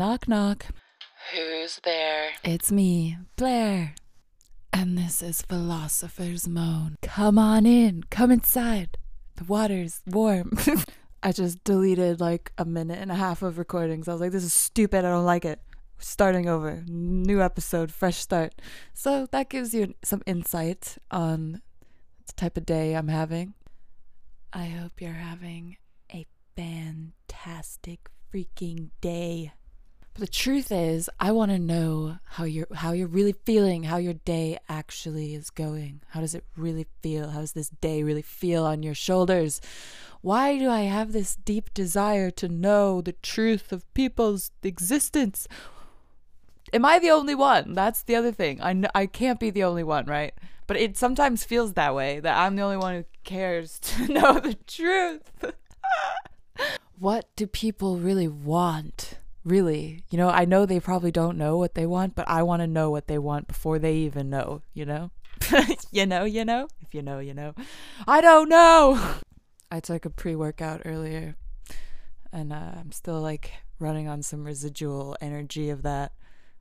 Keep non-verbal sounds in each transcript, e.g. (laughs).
Knock, knock. Who's there? It's me, Blair. And this is Philosopher's Moan. Come on in. Come inside. The water's warm. (laughs) I just deleted like a minute and a half of recordings. I was like, this is stupid. I don't like it. Starting over. New episode, fresh start. So that gives you some insight on the type of day I'm having. I hope you're having a fantastic freaking day. But the truth is, I want to know how you're how you're really feeling, how your day actually is going. How does it really feel? How does this day really feel on your shoulders? Why do I have this deep desire to know the truth of people's existence? Am I the only one? That's the other thing. I kn- I can't be the only one, right? But it sometimes feels that way that I'm the only one who cares (laughs) to know the truth. (laughs) what do people really want? Really? You know, I know they probably don't know what they want, but I want to know what they want before they even know, you know? (laughs) you know, you know? If you know, you know. I don't know. (laughs) I took a pre workout earlier and uh, I'm still like running on some residual energy of that.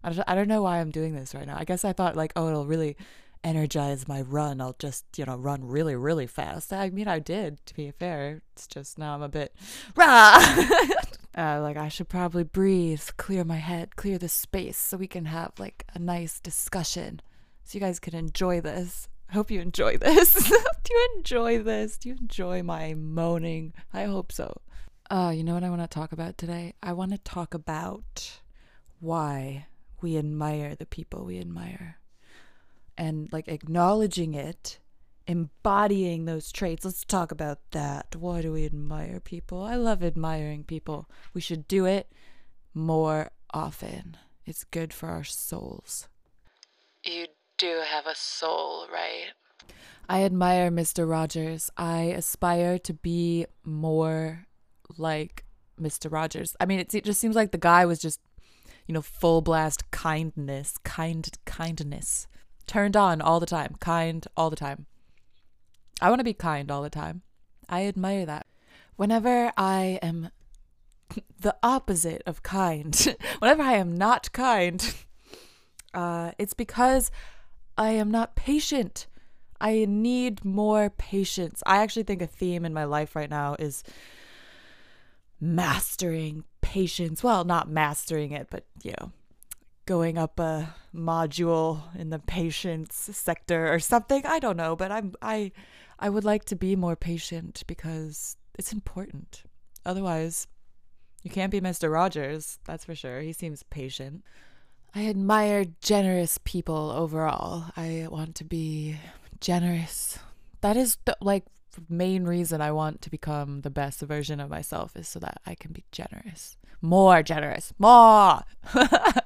I don't, I don't know why I'm doing this right now. I guess I thought like, oh, it'll really energize my run. I'll just, you know, run really, really fast. I mean, I did, to be fair. It's just now I'm a bit (laughs) rah. Uh, like, I should probably breathe, clear my head, clear the space so we can have like a nice discussion so you guys can enjoy this. I hope you enjoy (laughs) this. (laughs) Do you enjoy this? Do you enjoy my moaning? I hope so. Uh, you know what I want to talk about today? I want to talk about why we admire the people we admire and like acknowledging it, embodying those traits. Let's talk about that. Why do we admire people? I love admiring people. We should do it more often. It's good for our souls. You do have a soul, right? I admire Mr. Rogers. I aspire to be more like Mr. Rogers. I mean, it, it just seems like the guy was just, you know, full blast kindness, kind kindness turned on all the time, kind all the time. I want to be kind all the time. I admire that. Whenever I am (laughs) the opposite of kind, (laughs) whenever I am not kind, (laughs) uh, it's because I am not patient. I need more patience. I actually think a theme in my life right now is mastering patience. Well, not mastering it, but you know, going up a module in the patience sector or something. I don't know, but I'm I I would like to be more patient because it's important. Otherwise, you can't be Mr. Rogers, that's for sure. He seems patient. I admire generous people overall. I want to be generous. That is the like main reason I want to become the best version of myself is so that I can be generous. More generous. More. (laughs)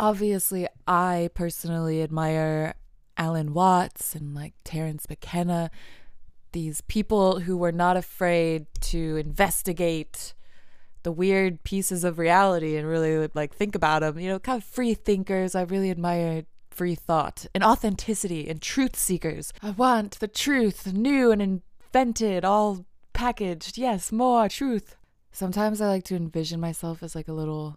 Obviously, I personally admire Alan Watts and like Terence McKenna, these people who were not afraid to investigate the weird pieces of reality and really like think about them. You know, kind of free thinkers. I really admire free thought and authenticity and truth seekers. I want the truth, new and invented, all packaged. Yes, more truth. Sometimes I like to envision myself as like a little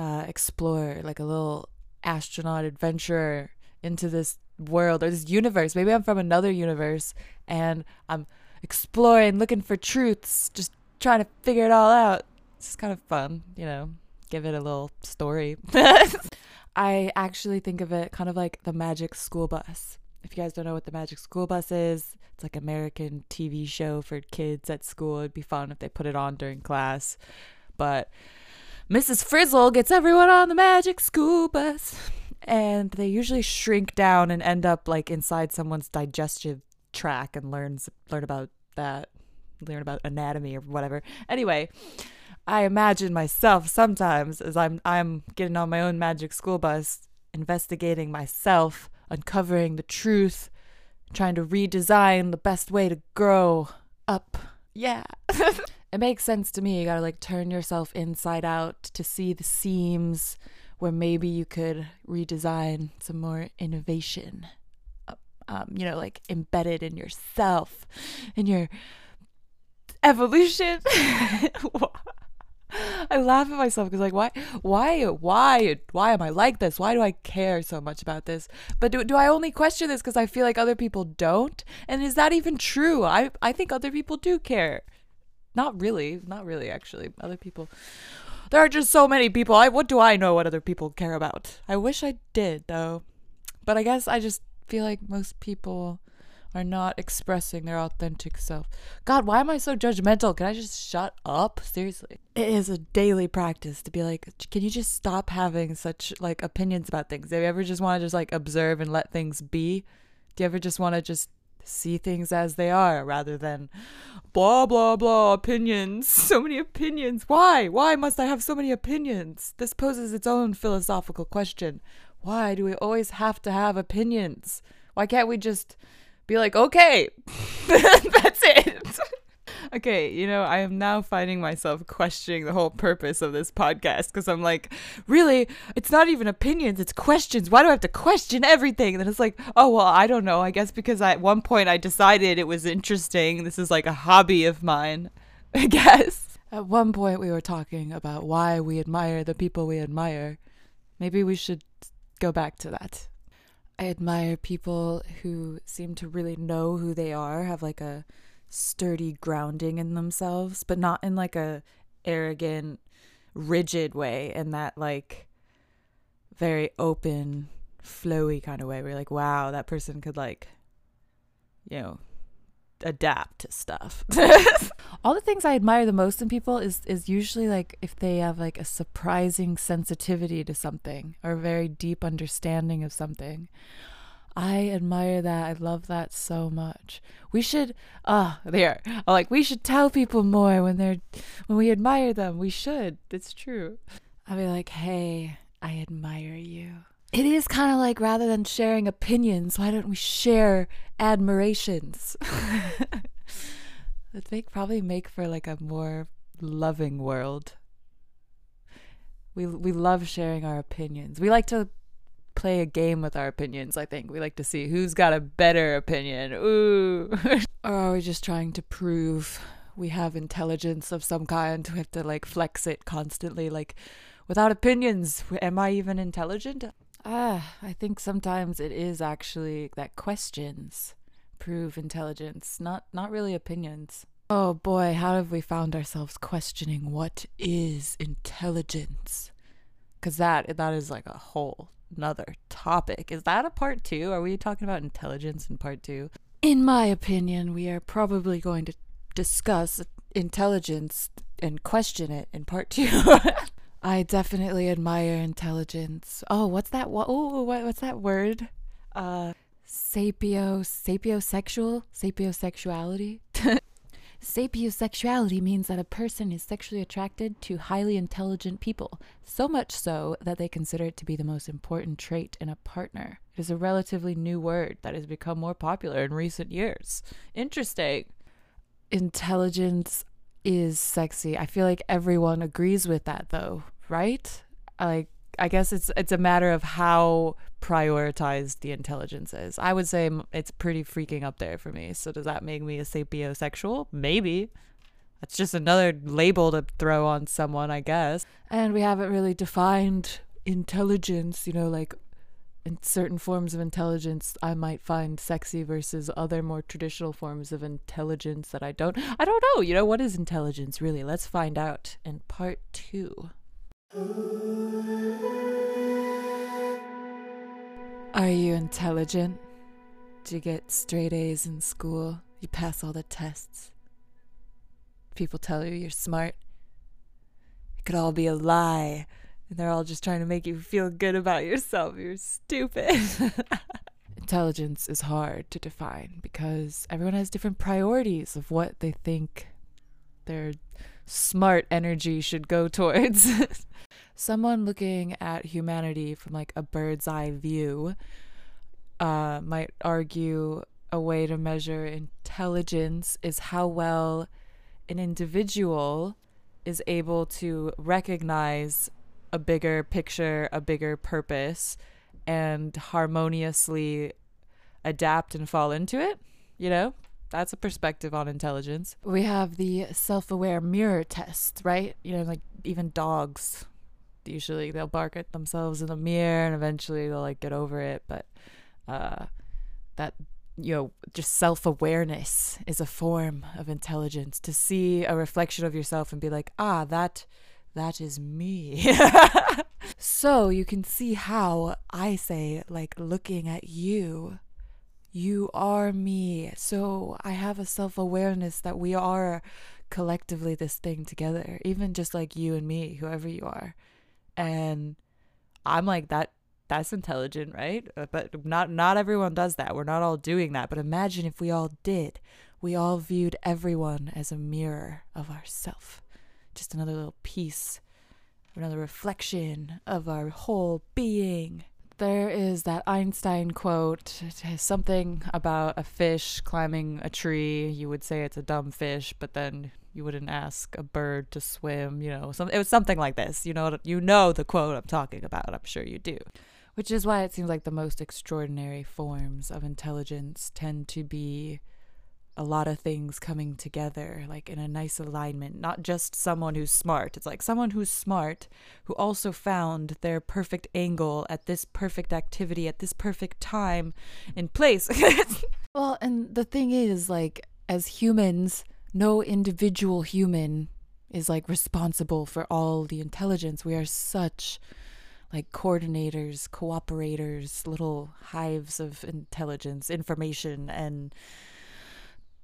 uh, explorer, like a little astronaut adventurer into this world or this universe. Maybe I'm from another universe and I'm exploring, looking for truths, just trying to figure it all out. It's kind of fun, you know, give it a little story. (laughs) I actually think of it kind of like the Magic School Bus. If you guys don't know what the Magic School Bus is, it's like American TV show for kids at school. It'd be fun if they put it on during class. But Mrs. Frizzle gets everyone on the Magic School Bus. And they usually shrink down and end up like inside someone's digestive tract and learns learn about that learn about anatomy or whatever. Anyway, I imagine myself sometimes as I'm I'm getting on my own magic school bus, investigating myself, uncovering the truth, trying to redesign the best way to grow up. Yeah. (laughs) it makes sense to me. You gotta like turn yourself inside out to see the seams where maybe you could redesign some more innovation. Um, you know, like embedded in yourself, in your evolution. (laughs) I laugh at myself because like why why why why am I like this? Why do I care so much about this? But do, do I only question this because I feel like other people don't? And is that even true? I I think other people do care. Not really, not really actually. Other people there are just so many people. I what do I know what other people care about? I wish I did though. But I guess I just feel like most people are not expressing their authentic self. God, why am I so judgmental? Can I just shut up? Seriously. It is a daily practice to be like, can you just stop having such like opinions about things? Do you ever just want to just like observe and let things be? Do you ever just want to just see things as they are rather than blah blah blah opinions. (laughs) So many opinions. Why? Why must i have so many opinions? This poses its own philosophical question. Why do we always have to have opinions? Why can't we just be like, okay, (laughs) that's it. (laughs) okay, you know, I am now finding myself questioning the whole purpose of this podcast because I'm like, really, it's not even opinions, it's questions. Why do I have to question everything? And then it's like, oh, well, I don't know. I guess because I, at one point I decided it was interesting. This is like a hobby of mine, (laughs) I guess. At one point we were talking about why we admire the people we admire. Maybe we should go back to that. I admire people who seem to really know who they are, have like a sturdy grounding in themselves, but not in like a arrogant, rigid way, in that like very open, flowy kind of way where you're like, wow, that person could like, you know, adapt to stuff. (laughs) All the things I admire the most in people is is usually like if they have like a surprising sensitivity to something or a very deep understanding of something. I admire that. I love that so much. We should ah uh, there. Like we should tell people more when they're when we admire them. We should. It's true. I'll be like, "Hey, I admire you." it is kind of like rather than sharing opinions, why don't we share admirations? (laughs) Let's make probably make for like a more loving world. We we love sharing our opinions. We like to play a game with our opinions, I think. We like to see who's got a better opinion. Ooh. (laughs) or are we just trying to prove we have intelligence of some kind? We have to like flex it constantly like without opinions, am I even intelligent? Ah, I think sometimes it is actually that questions prove intelligence, not not really opinions. Oh boy, how have we found ourselves questioning what is intelligence? Cuz that that is like a whole another topic. Is that a part 2? Are we talking about intelligence in part 2? In my opinion, we are probably going to discuss intelligence and question it in part 2. (laughs) I definitely admire intelligence. Oh, what's that? Oh, what, what's that word? Uh, sapio, sapiosexual, sapiosexuality. (laughs) Sapiosexuality means that a person is sexually attracted to highly intelligent people, so much so that they consider it to be the most important trait in a partner. It is a relatively new word that has become more popular in recent years. Interesting. Intelligence is sexy. I feel like everyone agrees with that though, right? Like I guess it's it's a matter of how prioritized the intelligence is. I would say it's pretty freaking up there for me. So does that make me a sapiosexual? Maybe. That's just another label to throw on someone, I guess. And we haven't really defined intelligence, you know, like in certain forms of intelligence I might find sexy versus other more traditional forms of intelligence that I don't I don't know, you know, what is intelligence really? Let's find out in part 2. You intelligent? Do you get straight A's in school? You pass all the tests? People tell you you're smart? It could all be a lie and they're all just trying to make you feel good about yourself. You're stupid. (laughs) Intelligence is hard to define because everyone has different priorities of what they think their smart energy should go towards. (laughs) Someone looking at humanity from like a bird's eye view uh, might argue a way to measure intelligence is how well an individual is able to recognize a bigger picture, a bigger purpose, and harmoniously adapt and fall into it, you know? That's a perspective on intelligence. We have the self-aware mirror test, right? You know, like even dogs usually they'll bark at themselves in the mirror and eventually they'll like get over it, but uh that you know, just self-awareness is a form of intelligence to see a reflection of yourself and be like, "Ah, that that is me. (laughs) so you can see how I say, like, looking at you, you are me. So I have a self awareness that we are collectively this thing together, even just like you and me, whoever you are. And I'm like, that. That's intelligent, right? Uh, but not not everyone does that. We're not all doing that. But imagine if we all did. We all viewed everyone as a mirror of ourself just another little piece, another reflection of our whole being. There is that Einstein quote, something about a fish climbing a tree. You would say it's a dumb fish, but then you wouldn't ask a bird to swim, you know. Some, it was something like this. You know you know the quote I'm talking about. I'm sure you do. Which is why it seems like the most extraordinary forms of intelligence tend to be a lot of things coming together, like in a nice alignment. Not just someone who's smart. It's like someone who's smart who also found their perfect angle at this perfect activity at this perfect time and place. (laughs) well, and the thing is, like, as humans, no individual human is like responsible for all the intelligence. We are such like coordinators, cooperators, little hives of intelligence, information, and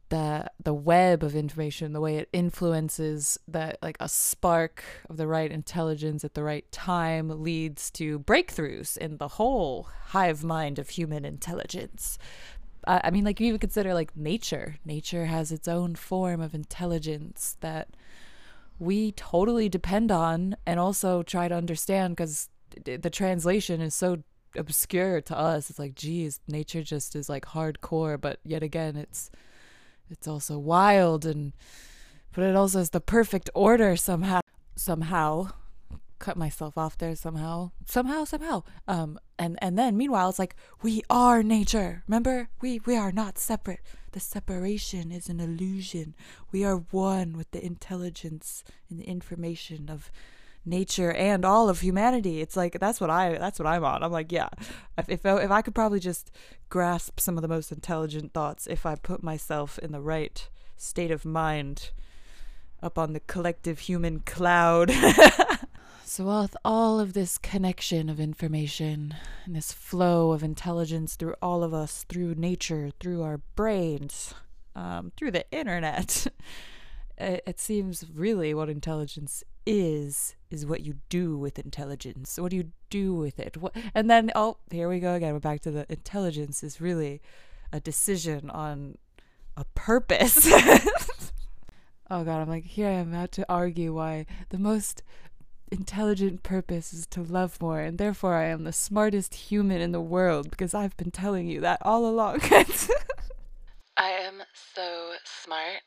the the web of information the way it influences that like a spark of the right intelligence at the right time leads to breakthroughs in the whole hive mind of human intelligence. I mean like you even consider like nature. Nature has its own form of intelligence that we totally depend on and also try to understand because the translation is so obscure to us. It's like geez nature just is like hardcore but yet again it's it's also wild and but it also has the perfect order somehow somehow cut myself off there somehow somehow somehow. Um and and then meanwhile it's like we are nature. Remember? We we are not separate. The separation is an illusion. We are one with the intelligence and the information of nature and all of humanity. It's like that's what I that's what I'm on. I'm like, yeah, if if I, if I could probably just grasp some of the most intelligent thoughts if I put myself in the right state of mind up on the collective human cloud. (laughs) so with all of this connection of information and this flow of intelligence through all of us, through nature, through our brains, um, through the internet, (laughs) it, it seems really what intelligence is is what you do with intelligence. What do you do with it? What, and then oh, here we go again. We're back to the intelligence is really a decision on a purpose. (laughs) oh god, I'm like here I am about to argue why the most intelligent purpose is to love more and therefore I am the smartest human in the world because I've been telling you that all along. (laughs) I am so smart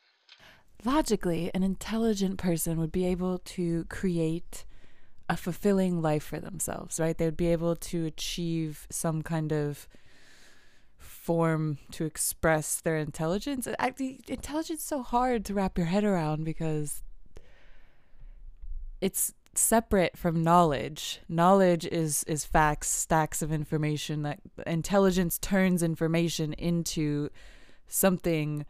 logically, an intelligent person would be able to create a fulfilling life for themselves, right? They would be able to achieve some kind of form to express their intelligence. Intelligence is so hard to wrap your head around because it's separate from knowledge. Knowledge is is facts, stacks of information that intelligence turns information into something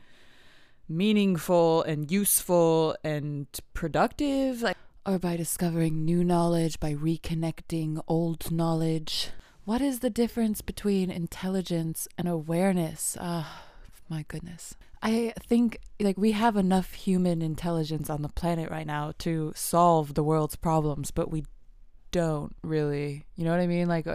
meaningful and useful and productive like or by discovering new knowledge by reconnecting old knowledge. What is the difference between intelligence and awareness? Oh, my goodness. I think like we have enough human intelligence on the planet right now to solve the world's problems but we don't really you know what i mean? Like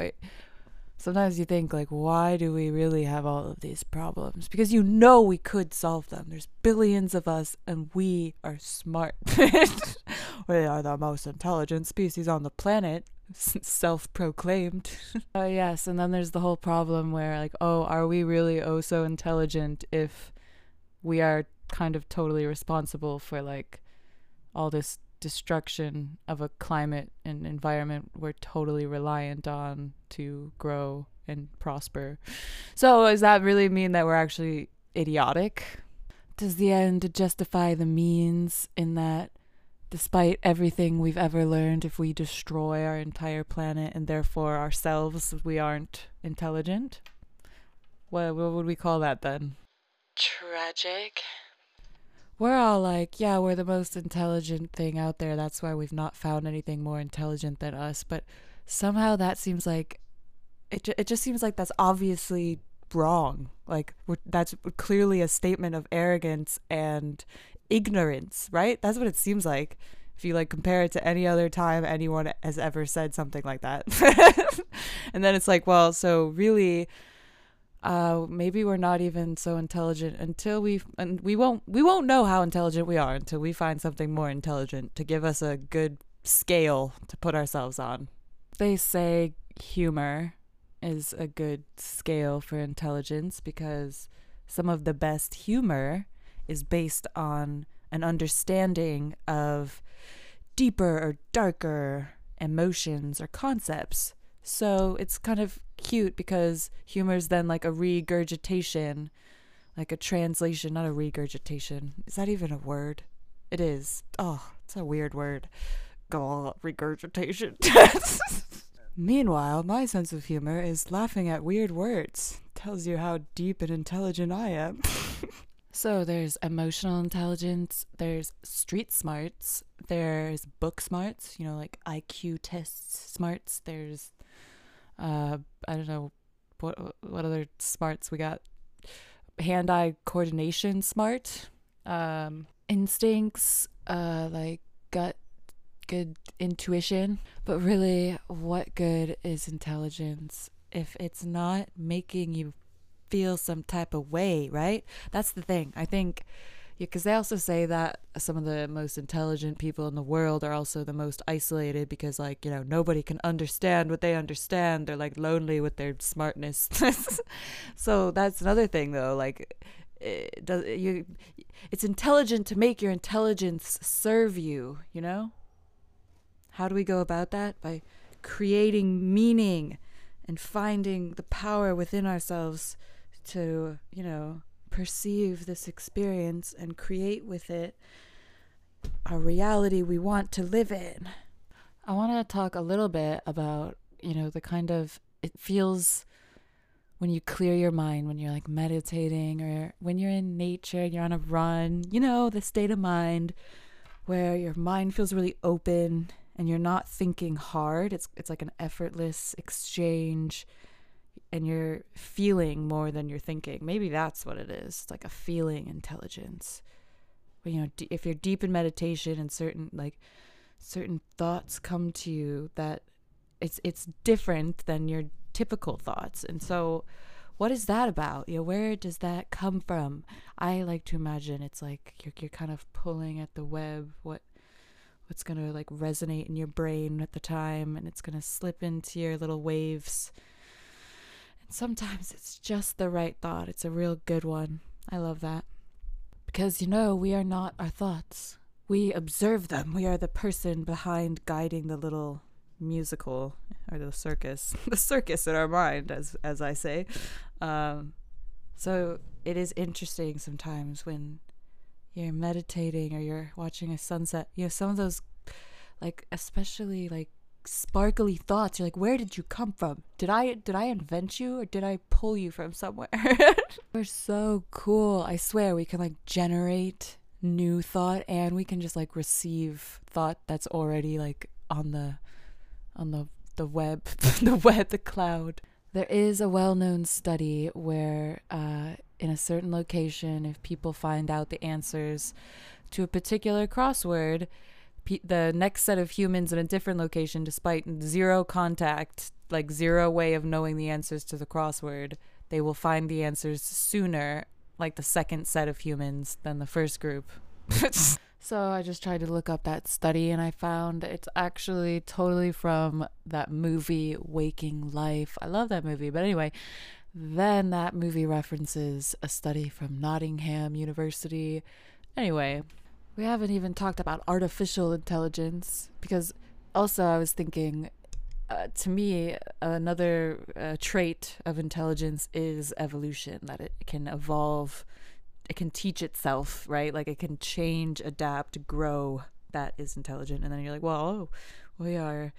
sometimes you think like why do we really have all of these problems? Because you know we could solve them. There's billions of us and we are smart. (laughs) We are the most intelligent species on the planet self-proclaimed. (laughs) Oh uh, yes and then there's the whole problem where like oh are we really oh so intelligent if we are kind of totally responsible for like all this destruction of a climate and environment we're totally reliant on to grow and prosper. So, does that really mean that we're actually idiotic? Does the end justify the means in that despite everything we've ever learned, if we destroy our entire planet and therefore ourselves, we aren't intelligent? What, what would we call that then? Tragic. We're all like, yeah, we're the most intelligent thing out there. That's why we've not found anything more intelligent than us. But somehow that seems like it. It just seems like that's obviously wrong. Like that's clearly a statement of arrogance and ignorance, right? That's what it seems like. If you like compare it to any other time anyone has ever said something like that. (laughs) and then it's like, well, so really uh, maybe we're not even so intelligent until we and we won't we won't know how intelligent we are until we find something more intelligent to give us a good scale to put ourselves on. They say humor is a good scale for intelligence because some of the best humor is based on an understanding of deeper or darker emotions or concepts. So it's kind of cute because humor is then like a regurgitation, like a translation, not a regurgitation. Is that even a word? It is. Oh, it's a weird word. Go regurgitation. (laughs) Meanwhile, my sense of humor is laughing at weird words. Tells you how deep and intelligent I am. (laughs) so there's emotional intelligence, there's street smarts, there's book smarts, you know, like IQ tests smarts, there's uh I don't know what what other smarts we got. Hand eye coordination smart. Um instincts, uh like gut good intuition. But really what good is intelligence if it's not making you feel some type of way, right? That's the thing. I think because they also say that some of the most intelligent people in the world are also the most isolated because like you know nobody can understand what they understand. They're like lonely with their smartness. (laughs) So that's another thing though like it does you it's intelligent to make your intelligence serve you you know? How do we go about that? By creating meaning and finding the power within ourselves to you know perceive this experience and create with it a reality we want to live in. I want to talk a little bit about, you know, the kind of it feels when you clear your mind, when you're like meditating or when you're in nature, you're on a run, you know, the state of mind where your mind feels really open and you're not thinking hard. It's it's like an effortless exchange and you're feeling more than you're thinking. Maybe that's what it is. It's like a feeling intelligence. you know, d- if you're deep in meditation and certain like certain thoughts come to you that it's it's different than your typical thoughts. And so what is that about? You know, where does that come from? I like to imagine it's like you're you're kind of pulling at the web what what's going to like resonate in your brain at the time and it's going to slip into your little waves Sometimes it's just the right thought. It's a real good one. I love that. Because, you know, we are not our thoughts. We observe them. We are the person behind guiding the little musical or the circus, (laughs) the circus in our mind, as as I say. Um, so it is interesting sometimes when you're meditating or you're watching a sunset. You know, some of those, like especially like sparkly thoughts. You're like, where did you come from? Did I did I invent you or did I pull you from somewhere? (laughs) We're so cool. I swear we can like generate new thought and we can just like receive thought that's already like on the on the the web, (laughs) the web, the cloud. There is a well-known study where uh, in a certain location, if people find out the answers to a particular crossword, the next set of humans in a different location, despite zero contact, like zero way of knowing the answers to the crossword, they will find the answers sooner, like the second set of humans, than the first group. (laughs) so I just tried to look up that study and I found it's actually totally from that movie, Waking Life. I love that movie. But anyway, then that movie references a study from Nottingham University. Anyway, we haven't even talked about artificial intelligence because also I was thinking uh, to me another uh, trait of intelligence is evolution that it can evolve it can teach itself, right? Like it can change, adapt, grow. That is intelligent. And then you're like, well, oh, we are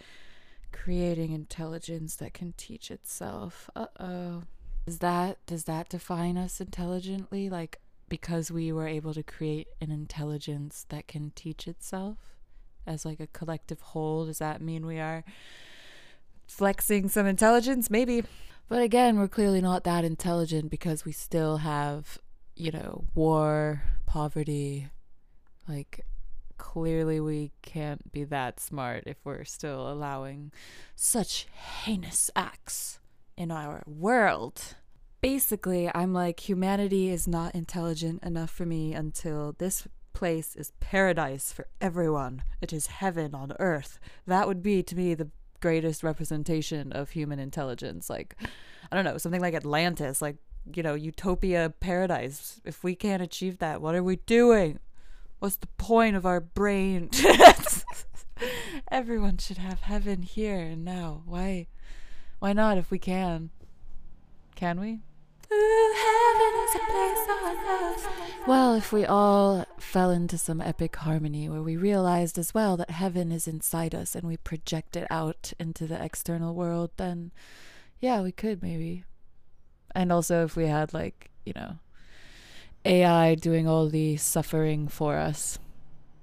creating intelligence that can teach itself. Uh oh. Does that does that define us intelligently? Like because we were able to create an intelligence that can teach itself as like a collective whole, does that mean we are flexing some intelligence? Maybe. But again, we're clearly not that intelligent because we still have, you know, war, poverty. Like, clearly we can't be that smart if we're still allowing such heinous acts in our world. Basically, I'm like, humanity is not intelligent enough for me until this place is paradise for everyone. It is heaven on earth. That would be, to me, the greatest representation of human intelligence. Like, I don't know, something like Atlantis, like, you know, utopia paradise. If we can't achieve that, what are we doing? What's the point of our brain? (laughs) Everyone should have heaven here and now. Why why not if we can? Can we? Well, if we all fell into some epic harmony where we realized as well that heaven is inside us and we project it out into the external world, then yeah, we could maybe. And also, if we had, like, you know, AI doing all the suffering for us.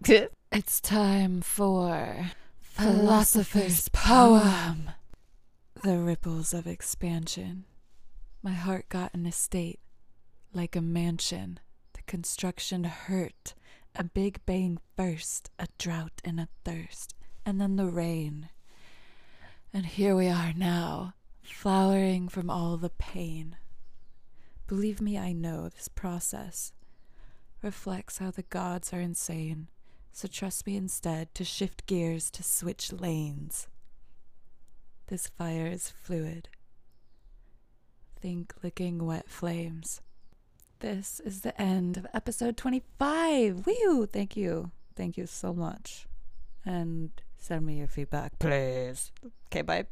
(laughs) it's time for Philosopher's Poem. The ripples of expansion. My heart got an estate, like a mansion. The construction hurt. A big bang first, a drought and a thirst, and then the rain. And here we are now, flowering from all the pain. Believe me, I know this process reflects how the gods are insane, so trust me instead to shift gears to switch lanes. This fire is fluid think licking wet flames. This is the end of episode 25. Woo! Thank you. Thank you so much. And send me your feedback, please. Okay, bye.